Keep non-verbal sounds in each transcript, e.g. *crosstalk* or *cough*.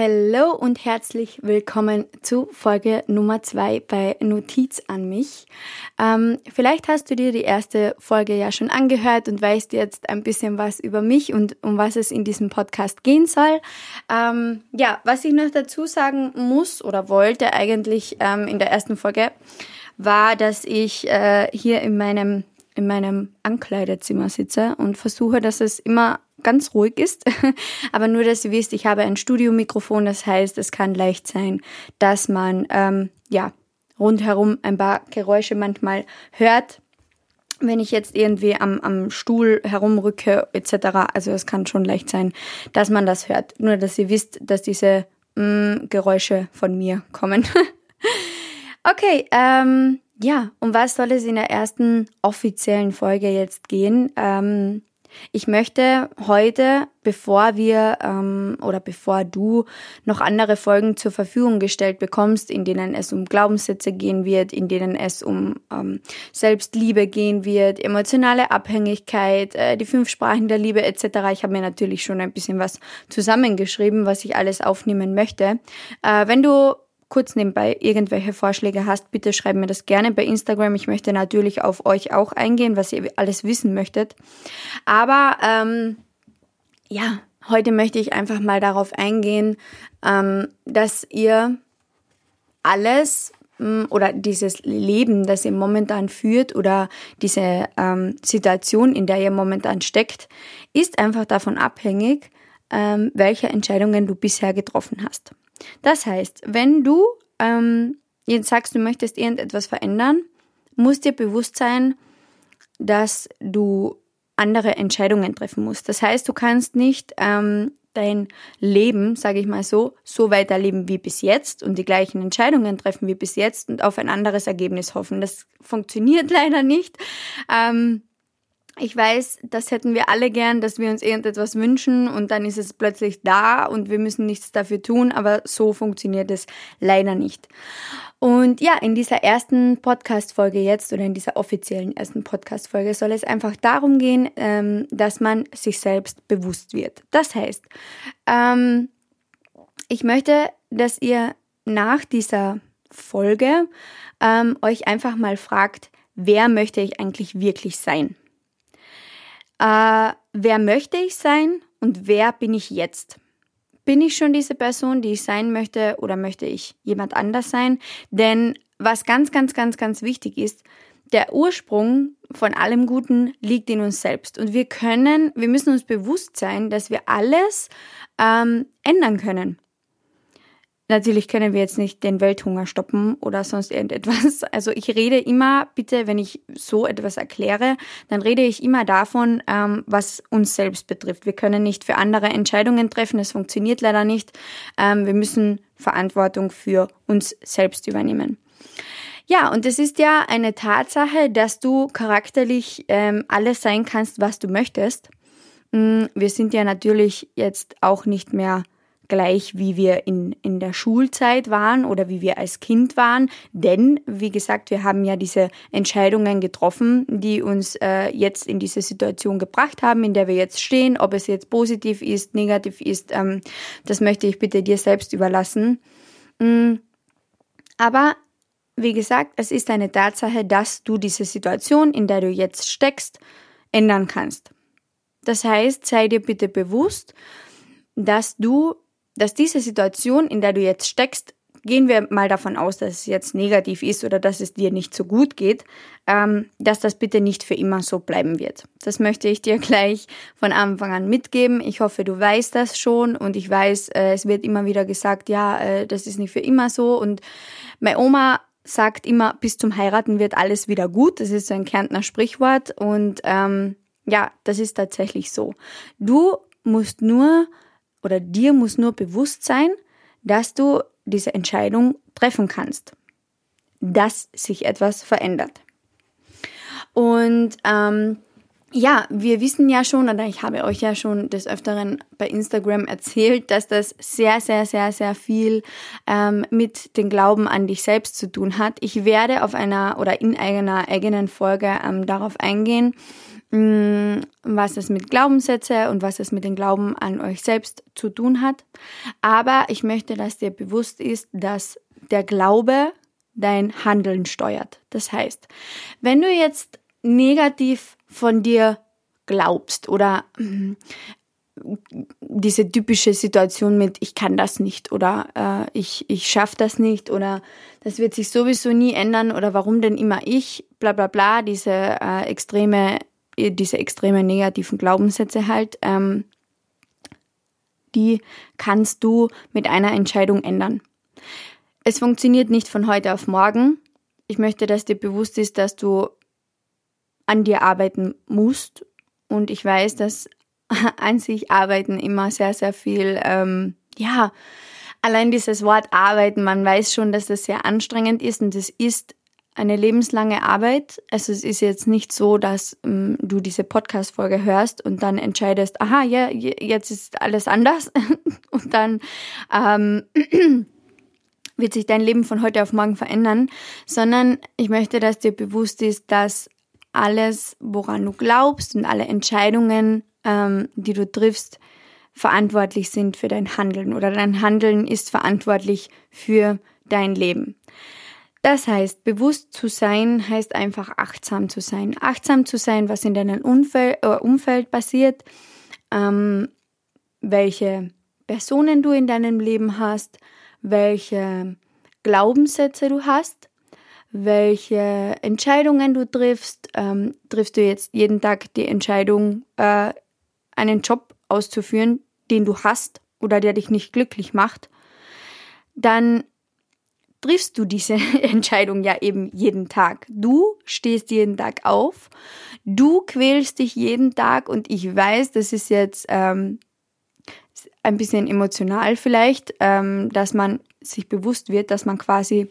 Hallo und herzlich willkommen zu Folge Nummer zwei bei Notiz an mich. Ähm, vielleicht hast du dir die erste Folge ja schon angehört und weißt jetzt ein bisschen was über mich und um was es in diesem Podcast gehen soll. Ähm, ja, was ich noch dazu sagen muss oder wollte eigentlich ähm, in der ersten Folge, war, dass ich äh, hier in meinem in meinem Ankleidezimmer sitze und versuche, dass es immer ganz ruhig ist. *laughs* Aber nur, dass ihr wisst, ich habe ein Studiomikrofon, das heißt, es kann leicht sein, dass man ähm, ja rundherum ein paar Geräusche manchmal hört. Wenn ich jetzt irgendwie am, am Stuhl herumrücke etc., also es kann schon leicht sein, dass man das hört. Nur, dass ihr wisst, dass diese mm, Geräusche von mir kommen. *laughs* okay, ähm, ja, um was soll es in der ersten offiziellen Folge jetzt gehen? Ähm, ich möchte heute, bevor wir ähm, oder bevor du noch andere Folgen zur Verfügung gestellt bekommst, in denen es um Glaubenssätze gehen wird, in denen es um ähm, Selbstliebe gehen wird, emotionale Abhängigkeit, äh, die fünf Sprachen der Liebe etc. Ich habe mir natürlich schon ein bisschen was zusammengeschrieben, was ich alles aufnehmen möchte. Äh, wenn du kurz nebenbei irgendwelche Vorschläge hast, bitte schreib mir das gerne bei Instagram. Ich möchte natürlich auf euch auch eingehen, was ihr alles wissen möchtet. Aber ähm, ja, heute möchte ich einfach mal darauf eingehen, ähm, dass ihr alles mm, oder dieses Leben, das ihr momentan führt oder diese ähm, Situation, in der ihr momentan steckt, ist einfach davon abhängig, ähm, welche Entscheidungen du bisher getroffen hast. Das heißt, wenn du ähm, jetzt sagst, du möchtest irgendetwas verändern, muss dir bewusst sein, dass du andere Entscheidungen treffen musst. Das heißt, du kannst nicht ähm, dein Leben, sage ich mal so, so weiterleben wie bis jetzt und die gleichen Entscheidungen treffen wie bis jetzt und auf ein anderes Ergebnis hoffen. Das funktioniert *laughs* leider nicht. Ähm, ich weiß, das hätten wir alle gern, dass wir uns irgendetwas wünschen und dann ist es plötzlich da und wir müssen nichts dafür tun, aber so funktioniert es leider nicht. Und ja, in dieser ersten Podcast-Folge jetzt oder in dieser offiziellen ersten Podcast-Folge soll es einfach darum gehen, ähm, dass man sich selbst bewusst wird. Das heißt, ähm, ich möchte, dass ihr nach dieser Folge ähm, euch einfach mal fragt, wer möchte ich eigentlich wirklich sein? Äh, wer möchte ich sein und wer bin ich jetzt? Bin ich schon diese Person, die ich sein möchte oder möchte ich jemand anders sein? Denn was ganz, ganz, ganz, ganz wichtig ist, der Ursprung von allem Guten liegt in uns selbst. Und wir können, wir müssen uns bewusst sein, dass wir alles ähm, ändern können. Natürlich können wir jetzt nicht den Welthunger stoppen oder sonst irgendetwas. *laughs* Also ich rede immer, bitte, wenn ich so etwas erkläre, dann rede ich immer davon, ähm, was uns selbst betrifft. Wir können nicht für andere Entscheidungen treffen, das funktioniert leider nicht. Ähm, wir müssen Verantwortung für uns selbst übernehmen. Ja, und es ist ja eine Tatsache, dass du charakterlich ähm, alles sein kannst, was du möchtest. Mm, wir sind ja natürlich jetzt auch nicht mehr gleich wie wir in, in der Schulzeit waren oder wie wir als Kind waren. Denn, wie gesagt, wir haben ja diese Entscheidungen getroffen, die uns äh, jetzt in diese Situation gebracht haben, in der wir jetzt stehen. Ob es jetzt positiv ist, negativ ist, ähm, das möchte ich bitte dir selbst überlassen. Mm. Aber wie gesagt, es ist eine Tatsache, dass du diese Situation, in der du jetzt steckst, ändern kannst. Das heißt, sei dir bitte bewusst, dass du dass diese Situation, in der du jetzt steckst, gehen wir mal davon aus, dass es jetzt negativ ist oder dass es dir nicht so gut geht, ähm, dass das bitte nicht für immer so bleiben wird. Das möchte ich dir *laughs* gleich von Anfang an mitgeben. Ich hoffe, du weißt das schon und ich weiß, äh, es wird immer wieder gesagt, ja, äh, das ist nicht für immer so und meine Oma sagt immer, bis zum Heiraten wird alles wieder gut. Das ist so ein Kärntner Sprichwort und ähm, ja, das ist tatsächlich so. Du musst nur oder dir muss nur bewusst sein, dass du diese Entscheidung treffen kannst, dass sich etwas verändert. Und ähm, ja, wir wissen ja schon, oder ich habe euch ja schon des Öfteren bei Instagram erzählt, dass das sehr, sehr, sehr, sehr viel ähm, mit dem Glauben an dich selbst zu tun hat. Ich werde auf einer oder in einer eigenen Folge ähm, darauf eingehen, was es mit Glaubenssätze und was es mit dem Glauben an euch selbst zu tun hat. Aber ich möchte, dass dir bewusst ist, dass der Glaube dein Handeln steuert. Das heißt, wenn du jetzt negativ von dir glaubst oder mm, diese typische Situation mit ich kann das nicht oder äh, ich, ich schaffe das nicht oder das wird sich sowieso nie ändern oder warum denn immer ich, bla bla bla, diese äh, extreme, diese extreme negativen Glaubenssätze halt, ähm, die kannst du mit einer Entscheidung ändern. Es funktioniert nicht von heute auf morgen. Ich möchte, dass dir bewusst ist, dass du an dir arbeiten musst. Und ich weiß, dass *laughs* an sich arbeiten immer sehr, sehr viel, ähm, ja, allein dieses Wort arbeiten, man weiß schon, dass das sehr anstrengend ist und es ist eine lebenslange Arbeit. Also es ist jetzt nicht so, dass ähm, du diese Podcast-Folge hörst und dann entscheidest, aha, ja, jetzt ist alles anders *laughs* und dann ähm, *clears throat* wird sich dein Leben von heute auf morgen verändern, sondern ich möchte, dass dir bewusst ist, dass alles, woran du glaubst und alle Entscheidungen, ähm, die du triffst, verantwortlich sind für dein Handeln oder dein Handeln ist verantwortlich für dein Leben. Das heißt, bewusst zu sein heißt einfach achtsam zu sein. Achtsam zu sein, was in deinem Umfeld, äh, Umfeld passiert, ähm, welche Personen du in deinem Leben hast, welche Glaubenssätze du hast, welche Entscheidungen du triffst. Ähm, triffst du jetzt jeden Tag die Entscheidung, äh, einen Job auszuführen, den du hast oder der dich nicht glücklich macht, dann triffst du diese *laughs* Entscheidung ja eben jeden Tag. Du stehst jeden Tag auf, du quälst dich jeden Tag und ich weiß, das ist jetzt ähm, ein bisschen emotional vielleicht, ähm, dass man sich bewusst wird, dass man quasi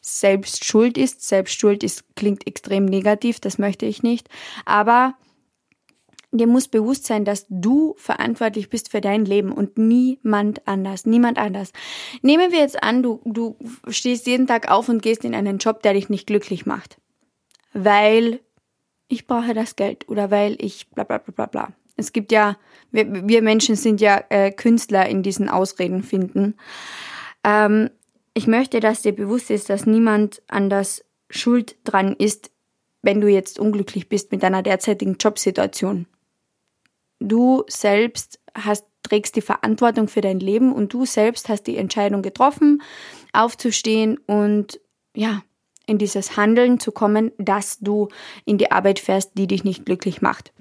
selbst schuld ist. Selbst schuld ist, klingt extrem negativ, das möchte ich nicht. Aber dir muss bewusst sein, dass du verantwortlich bist für dein Leben und niemand anders. Niemand anders. Nehmen wir jetzt an, du, du stehst jeden Tag auf und gehst in einen Job, der dich nicht glücklich macht. Weil ich brauche das Geld oder weil ich bla bla bla bla bla. Es gibt ja, wir, wir Menschen sind ja äh, Künstler in diesen Ausreden finden. Ähm, ich möchte, dass dir bewusst ist, dass niemand anders schuld dran ist, wenn du jetzt unglücklich bist mit deiner derzeitigen Jobsituation du selbst hast, trägst die Verantwortung für dein Leben und du selbst hast die Entscheidung getroffen, aufzustehen und ja, in dieses Handeln zu kommen, dass du in die Arbeit fährst, die dich nicht glücklich macht.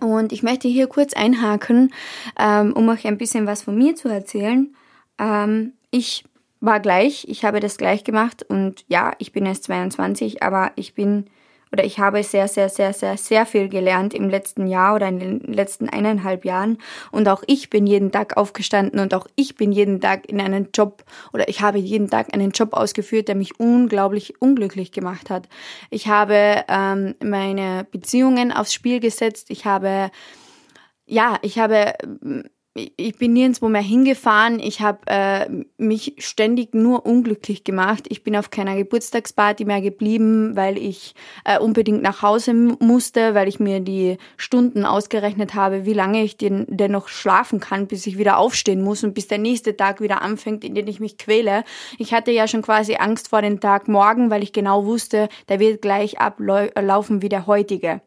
Und ich möchte hier kurz einhaken, ähm, um euch ein bisschen was von mir zu erzählen. Ähm, ich war gleich, ich habe das gleich gemacht und ja, ich bin erst 22, aber ich bin oder ich habe sehr, sehr, sehr, sehr, sehr viel gelernt im letzten Jahr oder in den letzten eineinhalb Jahren. Und auch ich bin jeden Tag aufgestanden und auch ich bin jeden Tag in einen Job oder ich habe jeden Tag einen Job ausgeführt, der mich unglaublich unglücklich gemacht hat. Ich habe ähm, meine Beziehungen aufs Spiel gesetzt. Ich habe ja, ich habe ich bin nirgendwo mehr hingefahren. Ich habe äh, mich ständig nur unglücklich gemacht. Ich bin auf keiner Geburtstagsparty mehr geblieben, weil ich äh, unbedingt nach Hause musste, weil ich mir die Stunden ausgerechnet habe, wie lange ich denn, denn noch schlafen kann, bis ich wieder aufstehen muss und bis der nächste Tag wieder anfängt, in den ich mich quäle. Ich hatte ja schon quasi Angst vor den Tag morgen, weil ich genau wusste, der wird gleich ablaufen wie der heutige.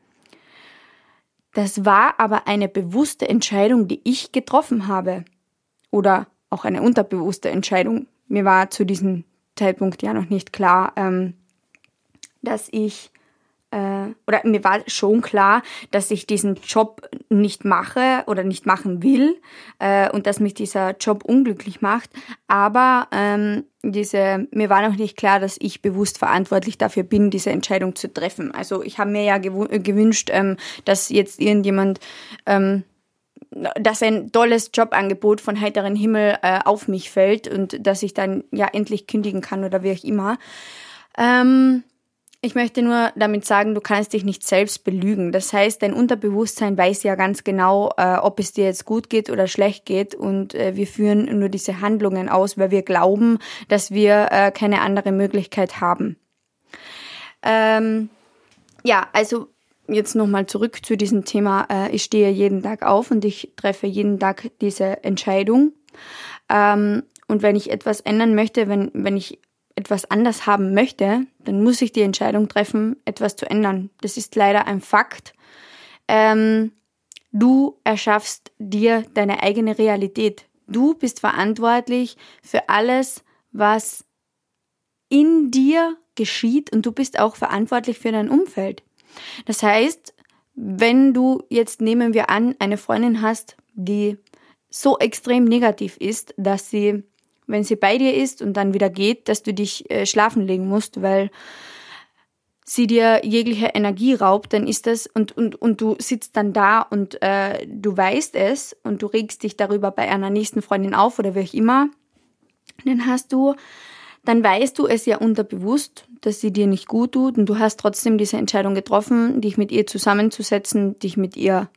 Das war aber eine bewusste Entscheidung, die ich getroffen habe. Oder auch eine unterbewusste Entscheidung. Mir war zu diesem Zeitpunkt ja noch nicht klar, ähm, dass ich äh, oder mir war schon klar, dass ich diesen Job nicht mache oder nicht machen will äh, und dass mich dieser Job unglücklich macht. Aber ähm, diese, mir war noch nicht klar, dass ich bewusst verantwortlich dafür bin, diese Entscheidung zu treffen. Also ich habe mir ja gewünscht, ähm, dass jetzt irgendjemand ähm, dass ein tolles Jobangebot von heiteren Himmel äh, auf mich fällt und dass ich dann ja endlich kündigen kann oder wie auch immer. Ähm, ich möchte nur damit sagen, du kannst dich nicht selbst belügen. Das heißt, dein Unterbewusstsein weiß ja ganz genau, äh, ob es dir jetzt gut geht oder schlecht geht. Und äh, wir führen nur diese Handlungen aus, weil wir glauben, dass wir äh, keine andere Möglichkeit haben. Ähm, ja, also jetzt nochmal zurück zu diesem Thema, äh, ich stehe jeden Tag auf und ich treffe jeden Tag diese Entscheidung. Ähm, und wenn ich etwas ändern möchte, wenn, wenn ich etwas anders haben möchte, dann muss ich die Entscheidung treffen, etwas zu ändern. Das ist leider ein Fakt. Ähm, du erschaffst dir deine eigene Realität. Du bist verantwortlich für alles, was in dir geschieht und du bist auch verantwortlich für dein Umfeld. Das heißt, wenn du jetzt nehmen wir an, eine Freundin hast, die so extrem negativ ist, dass sie wenn sie bei dir ist und dann wieder geht, dass du dich äh, schlafen legen musst, weil sie dir jegliche Energie raubt, dann ist das und, und, und du sitzt dann da und äh, du weißt es und du regst dich darüber bei einer nächsten Freundin auf oder wie auch immer, dann hast du, dann weißt du es ja unterbewusst, dass sie dir nicht gut tut und du hast trotzdem diese Entscheidung getroffen, dich mit ihr zusammenzusetzen, dich mit ihr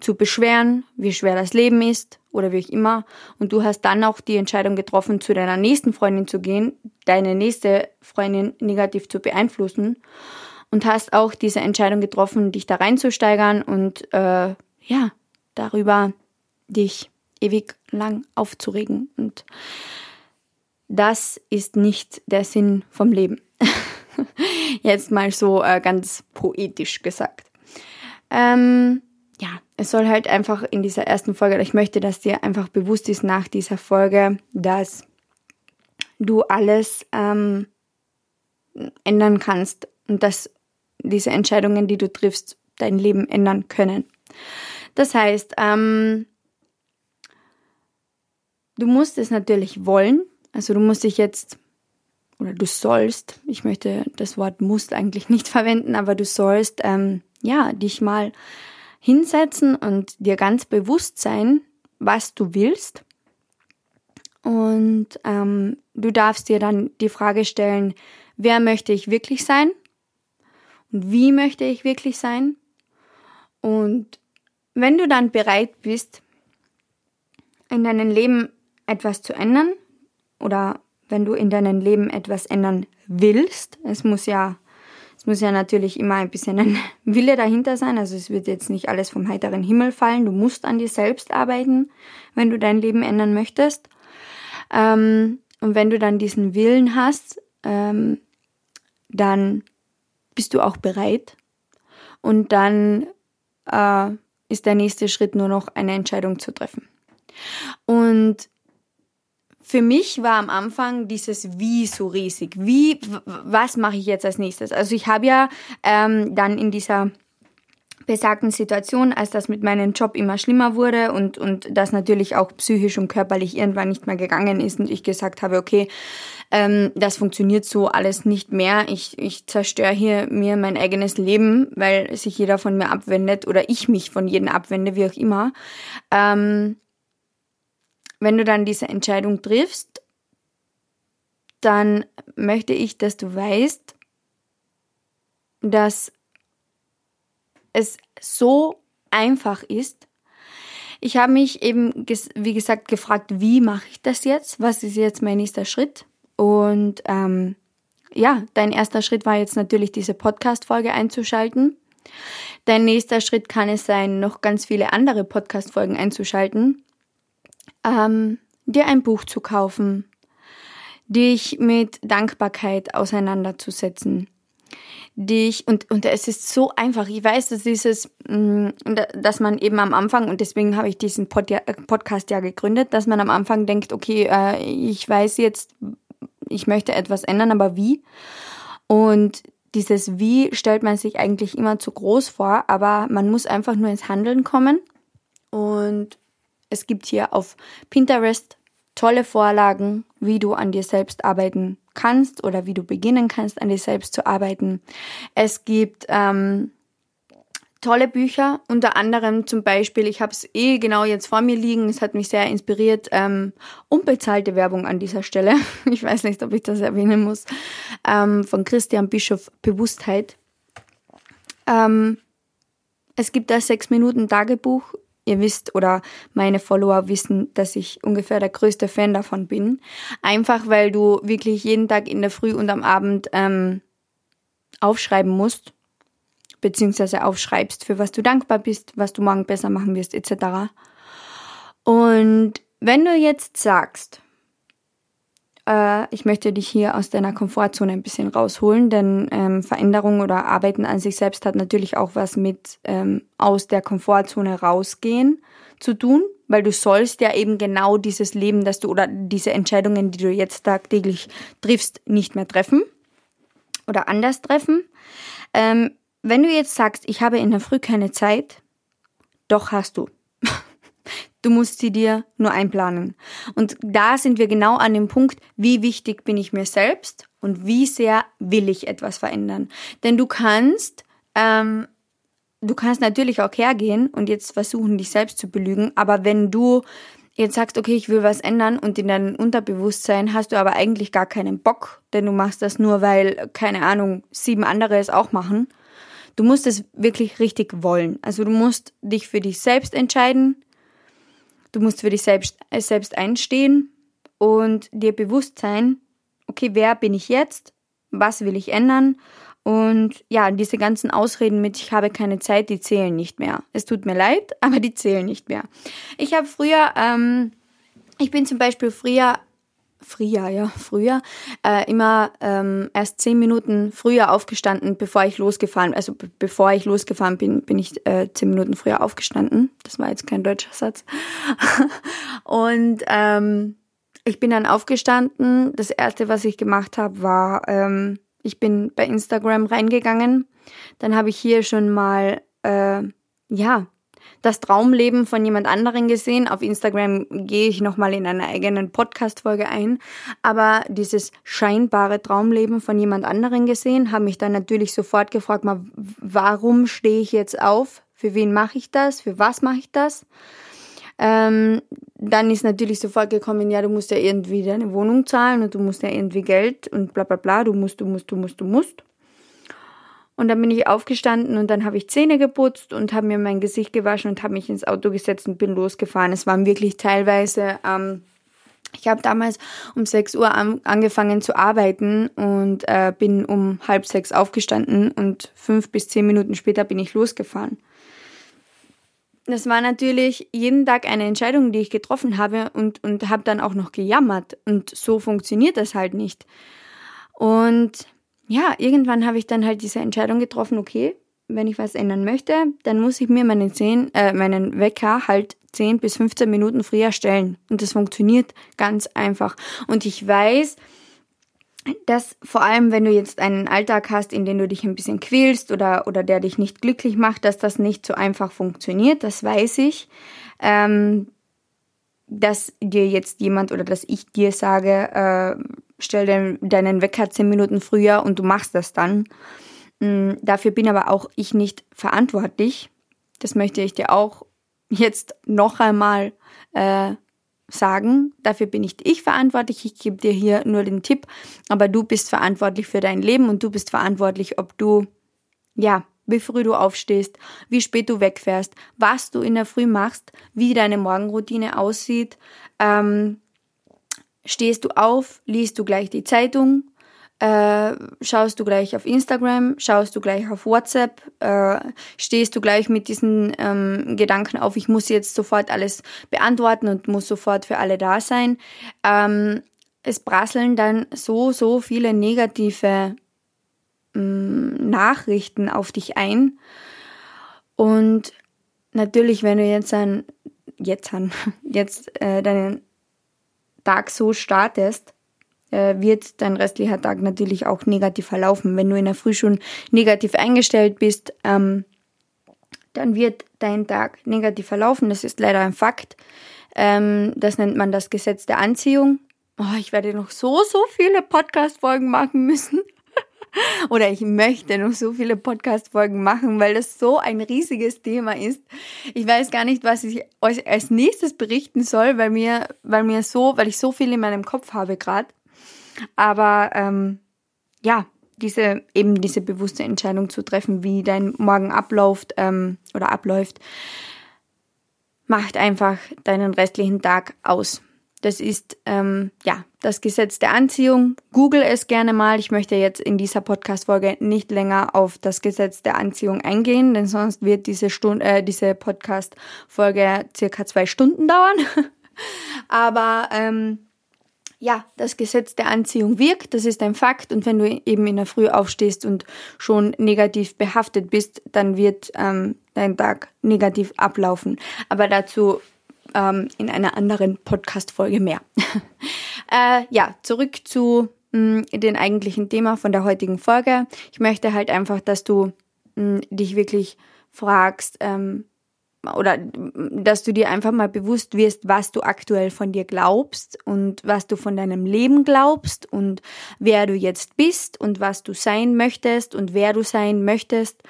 zu beschweren, wie schwer das Leben ist oder wie auch immer. Und du hast dann auch die Entscheidung getroffen, zu deiner nächsten Freundin zu gehen, deine nächste Freundin negativ zu beeinflussen und hast auch diese Entscheidung getroffen, dich da reinzusteigern und äh, ja, darüber dich ewig lang aufzuregen. Und das ist nicht der Sinn vom Leben. *laughs* Jetzt mal so äh, ganz poetisch gesagt. Ähm, ja, es soll halt einfach in dieser ersten Folge, ich möchte, dass dir einfach bewusst ist nach dieser Folge, dass du alles ähm, ändern kannst und dass diese Entscheidungen, die du triffst, dein Leben ändern können. Das heißt, ähm, du musst es natürlich wollen. Also du musst dich jetzt, oder du sollst, ich möchte das Wort musst eigentlich nicht *laughs* verwenden, aber du sollst, ähm, ja, dich mal hinsetzen und dir ganz bewusst sein, was du willst. Und ähm, du darfst dir dann die Frage stellen, wer möchte ich wirklich sein? Und wie möchte ich wirklich sein? Und wenn du dann bereit bist, in deinem Leben etwas zu ändern, oder wenn du in deinem Leben etwas ändern willst, es muss ja es muss ja natürlich immer ein bisschen ein *laughs* Wille dahinter sein. Also es wird jetzt nicht alles vom heiteren Himmel fallen. Du musst an dir selbst arbeiten, wenn du dein Leben ändern möchtest. Ähm, und wenn du dann diesen Willen hast, ähm, dann bist du auch bereit. Und dann äh, ist der nächste Schritt nur noch eine Entscheidung zu treffen. Und für mich war am Anfang dieses Wie so riesig. Wie, was mache ich jetzt als nächstes? Also ich habe ja ähm, dann in dieser besagten Situation, als das mit meinem Job immer schlimmer wurde und, und das natürlich auch psychisch und körperlich irgendwann nicht mehr gegangen ist und ich gesagt habe, okay, ähm, das funktioniert so alles nicht mehr. Ich, ich zerstöre hier mir mein eigenes Leben, weil sich jeder von mir abwendet oder ich mich von jedem abwende, wie auch immer. Ähm, wenn du dann diese Entscheidung triffst, dann möchte ich, dass du weißt, dass es so einfach ist. Ich habe mich eben, wie gesagt, gefragt, wie mache ich das jetzt? Was ist jetzt mein nächster Schritt? Und ähm, ja, dein erster Schritt war jetzt natürlich diese Podcast-Folge einzuschalten. Dein nächster Schritt kann es sein, noch ganz viele andere Podcast-Folgen einzuschalten ähm, dir ein Buch zu kaufen, dich mit Dankbarkeit auseinanderzusetzen, dich und und es ist so einfach. Ich weiß, dass dieses, mm, dass man eben am Anfang und deswegen habe ich diesen Pod Podcast ja gegründet, dass man am Anfang denkt, okay, äh, ich weiß jetzt, ich möchte etwas ändern, aber wie? Und dieses Wie stellt man sich eigentlich immer zu groß vor, aber man muss einfach nur ins Handeln kommen und es gibt hier auf Pinterest tolle Vorlagen, wie du an dir selbst arbeiten kannst oder wie du beginnen kannst, an dir selbst zu arbeiten. Es gibt ähm, tolle Bücher, unter anderem zum Beispiel, ich habe es eh genau jetzt vor mir liegen, es hat mich sehr inspiriert, ähm, unbezahlte Werbung an dieser Stelle, *laughs* ich weiß nicht, ob ich das erwähnen muss, ähm, von Christian Bischof Bewusstheit. Ähm, es gibt das sechs Minuten Tagebuch ihr wisst oder meine Follower wissen, dass ich ungefähr der größte Fan davon bin. Einfach weil du wirklich jeden Tag in der Früh und am Abend ähm, aufschreiben musst, beziehungsweise aufschreibst, für was du dankbar bist, was du morgen besser machen wirst, etc. Und wenn du jetzt sagst, äh, ich möchte dich hier aus deiner Komfortzone ein bisschen rausholen, denn ähm, Veränderung oder Arbeiten an sich selbst hat natürlich auch was mit ähm, aus der Komfortzone rausgehen zu tun, weil du sollst ja eben genau dieses Leben, das du oder diese Entscheidungen, die du jetzt tagtäglich triffst, nicht mehr treffen oder anders treffen. Ähm, wenn du jetzt sagst, ich habe in der Früh keine Zeit, doch hast du. Du musst sie dir nur einplanen. Und da sind wir genau an dem Punkt, wie wichtig bin ich mir selbst und wie sehr will ich etwas verändern. Denn du kannst, ähm, du kannst natürlich auch hergehen und jetzt versuchen, dich selbst zu belügen, aber wenn du jetzt sagst, okay, ich will was ändern und in deinem Unterbewusstsein hast du aber eigentlich gar keinen Bock, denn du machst das nur, weil, keine Ahnung, sieben andere es auch machen. Du musst es wirklich richtig wollen. Also du musst dich für dich selbst entscheiden. Du musst für dich selbst, äh, selbst einstehen und dir bewusst sein, okay, wer bin ich jetzt? Was will ich ändern? Und ja, diese ganzen Ausreden mit, ich habe keine Zeit, die zählen nicht mehr. Es tut mir leid, *laughs* aber die zählen nicht mehr. Ich habe früher, ähm, ich bin zum Beispiel früher, früher, ja, früher, äh, immer ähm, erst zehn Minuten früher aufgestanden, bevor ich losgefahren, also bevor ich losgefahren bin, bin ich äh, zehn Minuten früher aufgestanden. Das war jetzt kein deutscher Satz. *laughs* Und ähm, ich bin dann aufgestanden. Das erste, was ich gemacht habe, war ähm, ich bin bei Instagram reingegangen. Dann habe ich hier schon mal, äh, ja, das Traumleben von jemand anderen gesehen. Auf Instagram gehe ich nochmal in einer eigenen Podcast-Folge ein. Aber dieses scheinbare Traumleben von jemand anderen gesehen, habe mich dann natürlich sofort gefragt, warum stehe ich jetzt auf? Für wen mache ich das? Für was mache ich das? Ähm, dann ist natürlich sofort gekommen, ja, du musst ja irgendwie deine Wohnung zahlen und du musst ja irgendwie Geld und bla bla bla, du musst, du musst, du musst, du musst. Und dann bin ich aufgestanden und dann habe ich Zähne geputzt und habe mir mein Gesicht gewaschen und habe mich ins Auto gesetzt und bin losgefahren. Es waren wirklich teilweise, ähm, ich habe damals um 6 Uhr an, angefangen zu arbeiten und äh, bin um halb sechs aufgestanden und fünf bis zehn Minuten später bin ich losgefahren. Das war natürlich jeden Tag eine Entscheidung, die ich getroffen habe und, und habe dann auch noch gejammert. Und so funktioniert das halt nicht. Und ja, irgendwann habe ich dann halt diese Entscheidung getroffen, okay, wenn ich was ändern möchte, dann muss ich mir meinen, 10, äh, meinen Wecker halt 10 bis 15 Minuten früher stellen. Und das funktioniert ganz einfach. Und ich weiß, dass vor allem, wenn du jetzt einen Alltag hast, in dem du dich ein bisschen quälst oder, oder der dich nicht glücklich macht, dass das nicht so einfach funktioniert, das weiß ich. Ähm, dass dir jetzt jemand oder dass ich dir sage, äh, stell den, deinen Wecker zehn Minuten früher und du machst das dann. Ähm, dafür bin aber auch ich nicht verantwortlich. Das möchte ich dir auch jetzt noch einmal äh, sagen, dafür bin nicht ich verantwortlich, ich gebe dir hier nur den Tipp, aber du bist verantwortlich für dein Leben und du bist verantwortlich, ob du, ja, wie früh du aufstehst, wie spät du wegfährst, was du in der Früh machst, wie deine Morgenroutine aussieht. Ähm, stehst du auf, liest du gleich die Zeitung, äh, schaust du gleich auf Instagram, schaust du gleich auf WhatsApp, äh, stehst du gleich mit diesen ähm, Gedanken auf, ich muss jetzt sofort alles beantworten und muss sofort für alle da sein. Ähm, es prasseln dann so, so viele negative ähm, Nachrichten auf dich ein. Und natürlich, wenn du jetzt an, jetzt an, *laughs* jetzt äh, deinen Tag so startest, äh, wird dein restlicher Tag natürlich auch negativ verlaufen. Wenn du in der Früh schon negativ eingestellt bist, ähm, dann wird dein Tag negativ verlaufen. Das ist leider ein Fakt. Ähm, das nennt man das Gesetz der Anziehung. Oh, ich werde noch so, so viele Podcast-Folgen machen müssen. *laughs* Oder ich möchte noch so viele Podcast-Folgen machen, weil das so ein riesiges Thema ist. Ich weiß gar nicht, was ich euch als nächstes berichten soll, weil mir, weil mir so, weil ich so viel in meinem Kopf habe gerade. Aber ähm, ja, diese eben diese bewusste Entscheidung zu treffen, wie dein Morgen abläuft ähm, oder abläuft, macht einfach deinen restlichen Tag aus. Das ist ähm, ja das Gesetz der Anziehung. Google es gerne mal. Ich möchte jetzt in dieser Podcast-Folge nicht länger auf das Gesetz der Anziehung eingehen, denn sonst wird diese, äh, diese Podcast-Folge circa zwei Stunden dauern. *laughs* Aber ähm, ja, das Gesetz der Anziehung wirkt, das ist ein Fakt. Und wenn du eben in der Früh aufstehst und schon negativ behaftet bist, dann wird ähm, dein Tag negativ ablaufen. Aber dazu ähm, in einer anderen Podcast-Folge mehr. *laughs* äh, ja, zurück zu mh, mm, den eigentlichen Thema von der heutigen Folge. Ich möchte halt einfach, dass du mh, mm, dich wirklich fragst, ähm, oder mm, dass du dir einfach mal bewusst wirst, was du aktuell von dir glaubst und was du von deinem Leben glaubst und wer du jetzt bist und was du sein möchtest und wer du sein möchtest.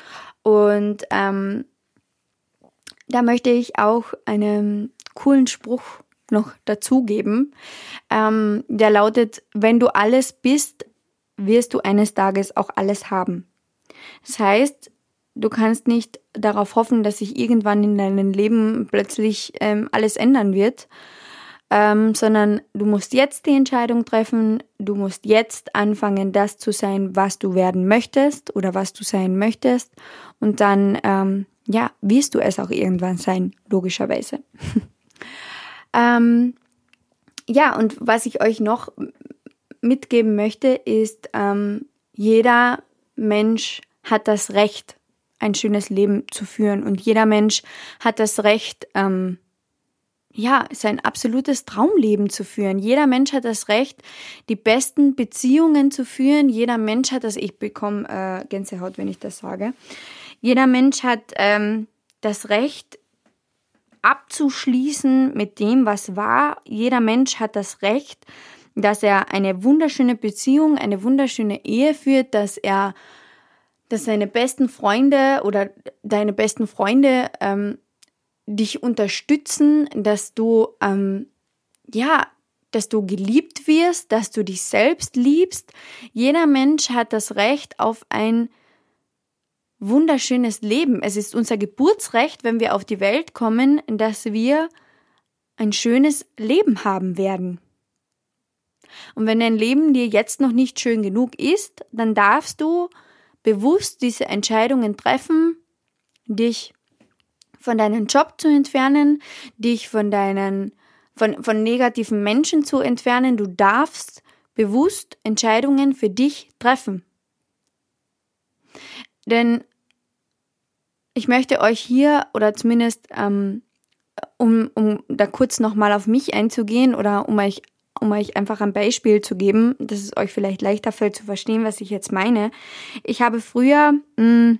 Und ähm, da möchte ich auch einen coolen Spruch noch dazugeben. Ähm, der lautet, wenn du alles bist, wirst du eines Tages auch alles haben. Das heißt, du kannst nicht darauf hoffen, dass sich irgendwann in deinem Leben plötzlich ähm, alles ändern wird, ähm, sondern du musst jetzt die Entscheidung treffen, du musst jetzt anfangen, das zu sein, was du werden möchtest oder was du sein möchtest und dann, ähm, ja, wirst du es auch irgendwann sein, logischerweise. *laughs* Ähm, ja, und was ich euch noch mitgeben möchte, ist, ähm, jeder Mensch hat das Recht, ein schönes Leben zu führen. Und jeder Mensch hat das Recht, ähm, ja, sein absolutes Traumleben zu führen. Jeder Mensch hat das Recht, die besten Beziehungen zu führen. Jeder Mensch hat das, ich bekomme äh, Gänsehaut, wenn ich das sage. Jeder Mensch hat ähm, das Recht, abzuschließen mit dem, was war. Jeder Mensch hat das Recht, dass er eine wunderschöne Beziehung, eine wunderschöne Ehe führt, dass er, dass seine besten Freunde oder deine besten Freunde ähm, dich unterstützen, dass du ähm, ja, dass du geliebt wirst, dass du dich selbst liebst. Jeder Mensch hat das Recht auf ein wunderschönes Leben. Es ist unser Geburtsrecht, wenn wir auf die Welt kommen, dass wir ein schönes Leben haben werden. Und wenn dein Leben dir jetzt noch nicht schön genug ist, dann darfst du bewusst diese Entscheidungen treffen, dich von deinem Job zu entfernen, dich von deinen von, von negativen Menschen zu entfernen. Du darfst bewusst Entscheidungen für dich treffen. Denn ich möchte euch hier oder zumindest ähm, um, um da kurz nochmal auf mich einzugehen oder um euch, um euch einfach ein Beispiel zu geben, dass es euch vielleicht leichter fällt zu verstehen, was ich jetzt meine. Ich habe früher mh, hm,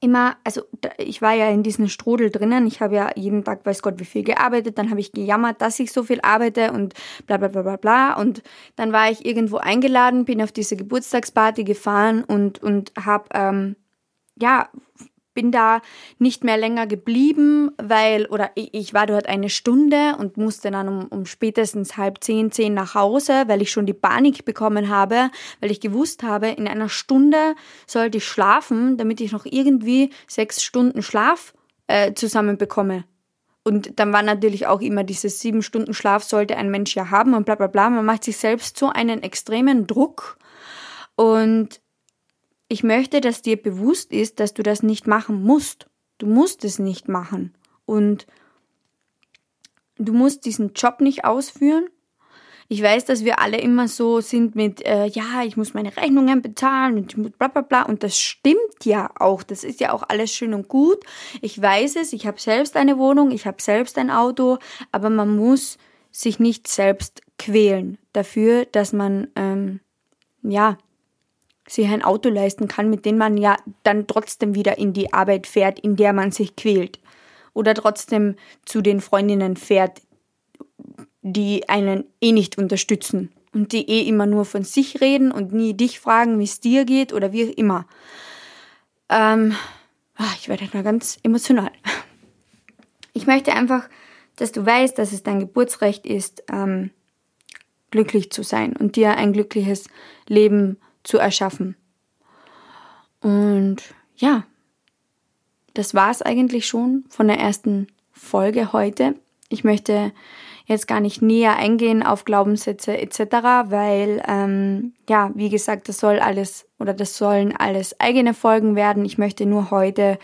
immer, also ich war ja in diesem Strudel drinnen, ich habe ja jeden Tag, weiß Gott, wie viel gearbeitet, dann habe ich gejammert, dass ich so viel arbeite und bla bla bla bla bla. Und dann war ich irgendwo eingeladen, bin auf diese Geburtstagsparty gefahren und, und habe, ähm, ja, bin da nicht mehr länger geblieben, weil, oder ich, war dort eine Stunde und musste dann um, um spätestens halb zehn, zehn nach Hause, weil ich schon die Panik bekommen habe, weil ich gewusst habe, in einer Stunde sollte ich schlafen, damit ich noch irgendwie sechs Stunden Schlaf äh, zusammen bekomme. Und dann war natürlich auch immer dieses sieben Stunden Schlaf sollte ein Mensch ja haben und bla bla bla. Man macht sich selbst so einen extremen Druck. Und ich möchte, dass dir bewusst ist, dass du das nicht machen musst. Du musst es nicht machen. Und du musst diesen Job nicht ausführen. Ich weiß, dass wir alle immer so sind mit, äh, ja, ich muss meine Rechnungen bezahlen und bla bla bla. Und das stimmt ja auch. Das ist ja auch alles schön und gut. Ich weiß es, ich habe selbst eine Wohnung, ich habe selbst ein Auto, aber man muss sich nicht selbst quälen dafür, dass man, ähm, ja, sich ein Auto leisten kann, mit dem man ja dann trotzdem wieder in die Arbeit fährt, in der man sich quält. Oder trotzdem zu den Freundinnen fährt, die einen eh nicht unterstützen und die eh immer nur von sich reden und nie dich fragen, wie es dir geht oder wie immer. Ähm, ah, ich werde da ganz emotional. Ich möchte einfach, dass du weißt, dass es dein Geburtsrecht ist, ähm, glücklich zu sein und dir ein glückliches Leben zu erschaffen. Und ja, das war es eigentlich schon von der ersten Folge heute. Ich möchte jetzt gar nicht näher eingehen auf Glaubenssätze etc., weil ähm, ja, wie gesagt, das soll alles oder das sollen alles eigene Folgen werden. Ich möchte nur heute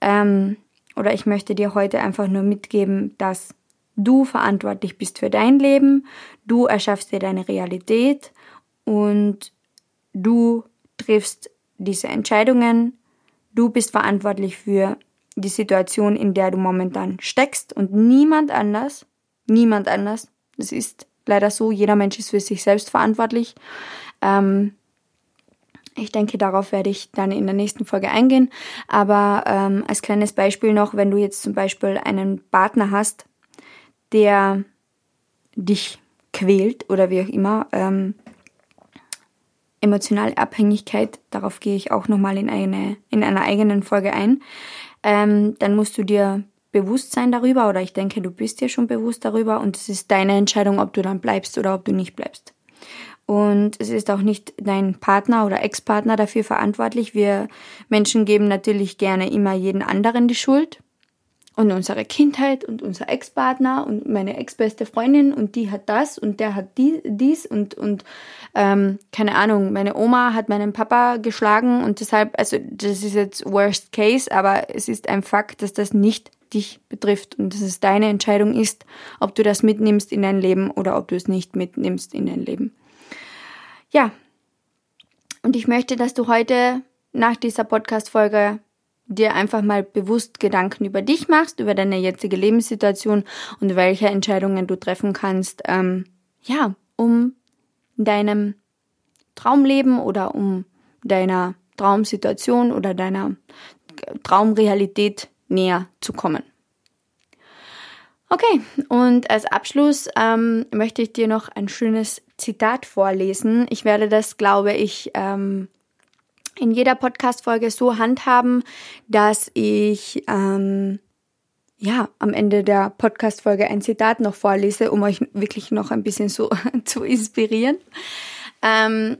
ähm, oder ich möchte dir heute einfach nur mitgeben, dass du verantwortlich bist für dein Leben, du erschaffst dir deine Realität und du triffst diese Entscheidungen, du bist verantwortlich für die Situation, in der du momentan steckst und niemand anders, niemand anders, das ist leider so, jeder Mensch ist für sich selbst verantwortlich. Ähm, ich denke, darauf werde ich dann in der nächsten Folge eingehen. Aber ähm, als kleines Beispiel noch, wenn du jetzt zum Beispiel einen Partner hast, der dich quält oder wie auch immer, ähm, emotionale Abhängigkeit, darauf gehe ich auch nochmal in, eine, in einer eigenen Folge ein, ähm, dann musst du dir bewusst sein darüber oder ich denke, du bist dir schon bewusst darüber und es ist deine Entscheidung, ob du dann bleibst oder ob du nicht bleibst. Und es ist auch nicht dein Partner oder Ex-Partner dafür verantwortlich. Wir Menschen geben natürlich gerne immer jeden anderen die Schuld. Und unsere Kindheit und unser Ex-Partner und meine ex-beste Freundin und die hat das und der hat die, dies und, und ähm, keine Ahnung, meine Oma hat meinen Papa geschlagen und deshalb, also das ist jetzt worst case, aber es ist ein Fakt, dass das nicht dich betrifft und dass es deine Entscheidung ist, ob du das mitnimmst in dein Leben oder ob du es nicht mitnimmst in dein Leben. Ja, und ich möchte, dass du heute nach dieser Podcast-Folge dir einfach mal bewusst Gedanken über dich machst, über deine jetzige Lebenssituation und welche Entscheidungen du treffen kannst, ähm, ja, um deinem Traumleben oder um deiner Traumsituation oder deiner Traumrealität näher zu kommen. Okay, und als Abschluss ähm, möchte ich dir noch ein schönes Zitat vorlesen. Ich werde das, glaube ich, ähm, in jeder Podcast-Folge so handhaben, dass ich ähm, ja am Ende der Podcast-Folge ein Zitat noch vorlese, um euch wirklich noch ein bisschen so *laughs* zu inspirieren. Ähm,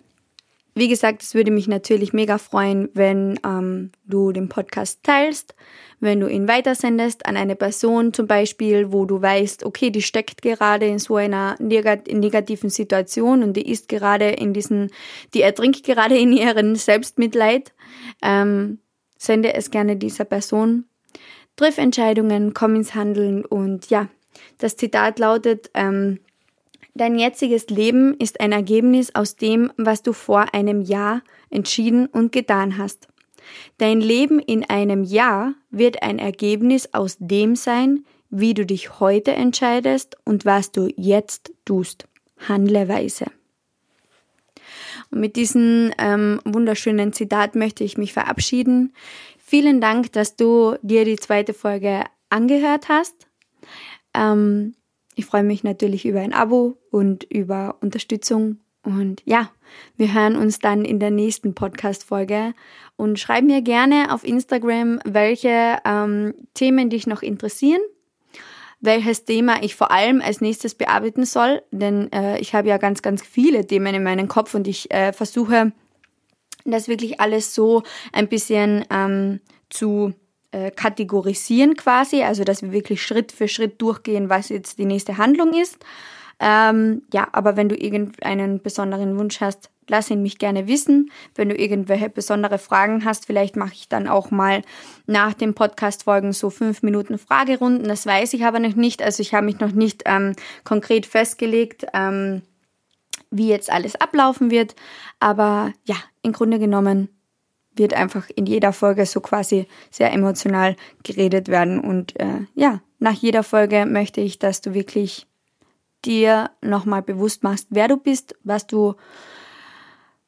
wie gesagt, es würde mich natürlich mega freuen, wenn ähm, du den Podcast teilst, wenn du ihn weitersendest an eine Person zum Beispiel, wo du weißt, okay, die steckt gerade in so einer negativen Situation und die ist gerade in diesen, die ertrinkt gerade in ihren Selbstmitleid. Ähm, sende es gerne dieser Person. Triff Entscheidungen, komm ins Handeln und ja, das Zitat lautet, ähm, Dein jetziges Leben ist ein Ergebnis aus dem, was du vor einem Jahr entschieden und getan hast. Dein Leben in einem Jahr wird ein Ergebnis aus dem sein, wie du dich heute entscheidest und was du jetzt tust. Handle weise. Und mit diesem ähm, wunderschönen Zitat möchte ich mich verabschieden. Vielen Dank, dass du dir die zweite Folge angehört hast. Ähm, ich freue mich natürlich über ein Abo und über Unterstützung. Und ja, wir hören uns dann in der nächsten Podcast-Folge. Und schreib mir gerne auf Instagram, welche ähm, Themen dich noch interessieren, welches Thema ich vor allem als nächstes bearbeiten soll. Denn äh, ich habe ja ganz, ganz viele Themen in meinem Kopf und ich äh, versuche, das wirklich alles so ein bisschen ähm, zu äh, kategorisieren quasi, also dass wir wirklich Schritt für Schritt durchgehen, was jetzt die nächste Handlung ist. Ähm, ja, aber wenn du irgendeinen besonderen Wunsch hast, lass ihn mich gerne wissen. Wenn du irgendwelche besondere Fragen hast, vielleicht mache ich dann auch mal nach den Podcast-Folgen so fünf Minuten Fragerunden. Das weiß ich aber noch nicht. Also ich habe mich noch nicht ähm, konkret festgelegt, ähm, wie jetzt alles ablaufen wird. Aber ja, im Grunde genommen wird einfach in jeder Folge so quasi sehr emotional geredet werden. Und äh, ja, nach jeder Folge möchte ich, dass du wirklich dir nochmal bewusst machst, wer du bist, was du,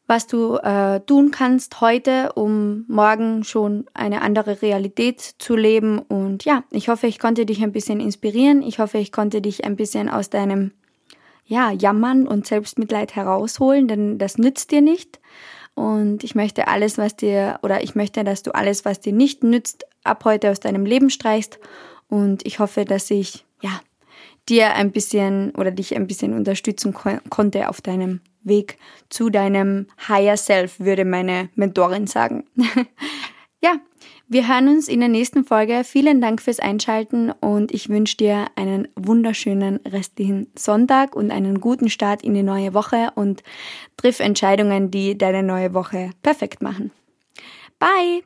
was du äh, tun kannst heute, um morgen schon eine andere Realität zu leben. Und ja, ich hoffe, ich konnte dich ein bisschen inspirieren. Ich hoffe, ich konnte dich ein bisschen aus deinem ja, Jammern und Selbstmitleid herausholen, denn das nützt dir nicht. Und ich möchte alles, was dir, oder ich möchte, dass du alles, was dir nicht nützt, ab heute aus deinem Leben streichst. Und ich hoffe, dass ich, ja, dir ein bisschen oder dich ein bisschen unterstützen ko konnte auf deinem Weg zu deinem Higher Self, würde meine Mentorin sagen. *laughs* ja, Wir hören uns in der nächsten Folge. Vielen Dank fürs Einschalten und ich wünsche dir einen wunderschönen restlichen Sonntag und einen guten Start in die neue Woche und triff Entscheidungen, die deine neue Woche perfekt machen. Bye!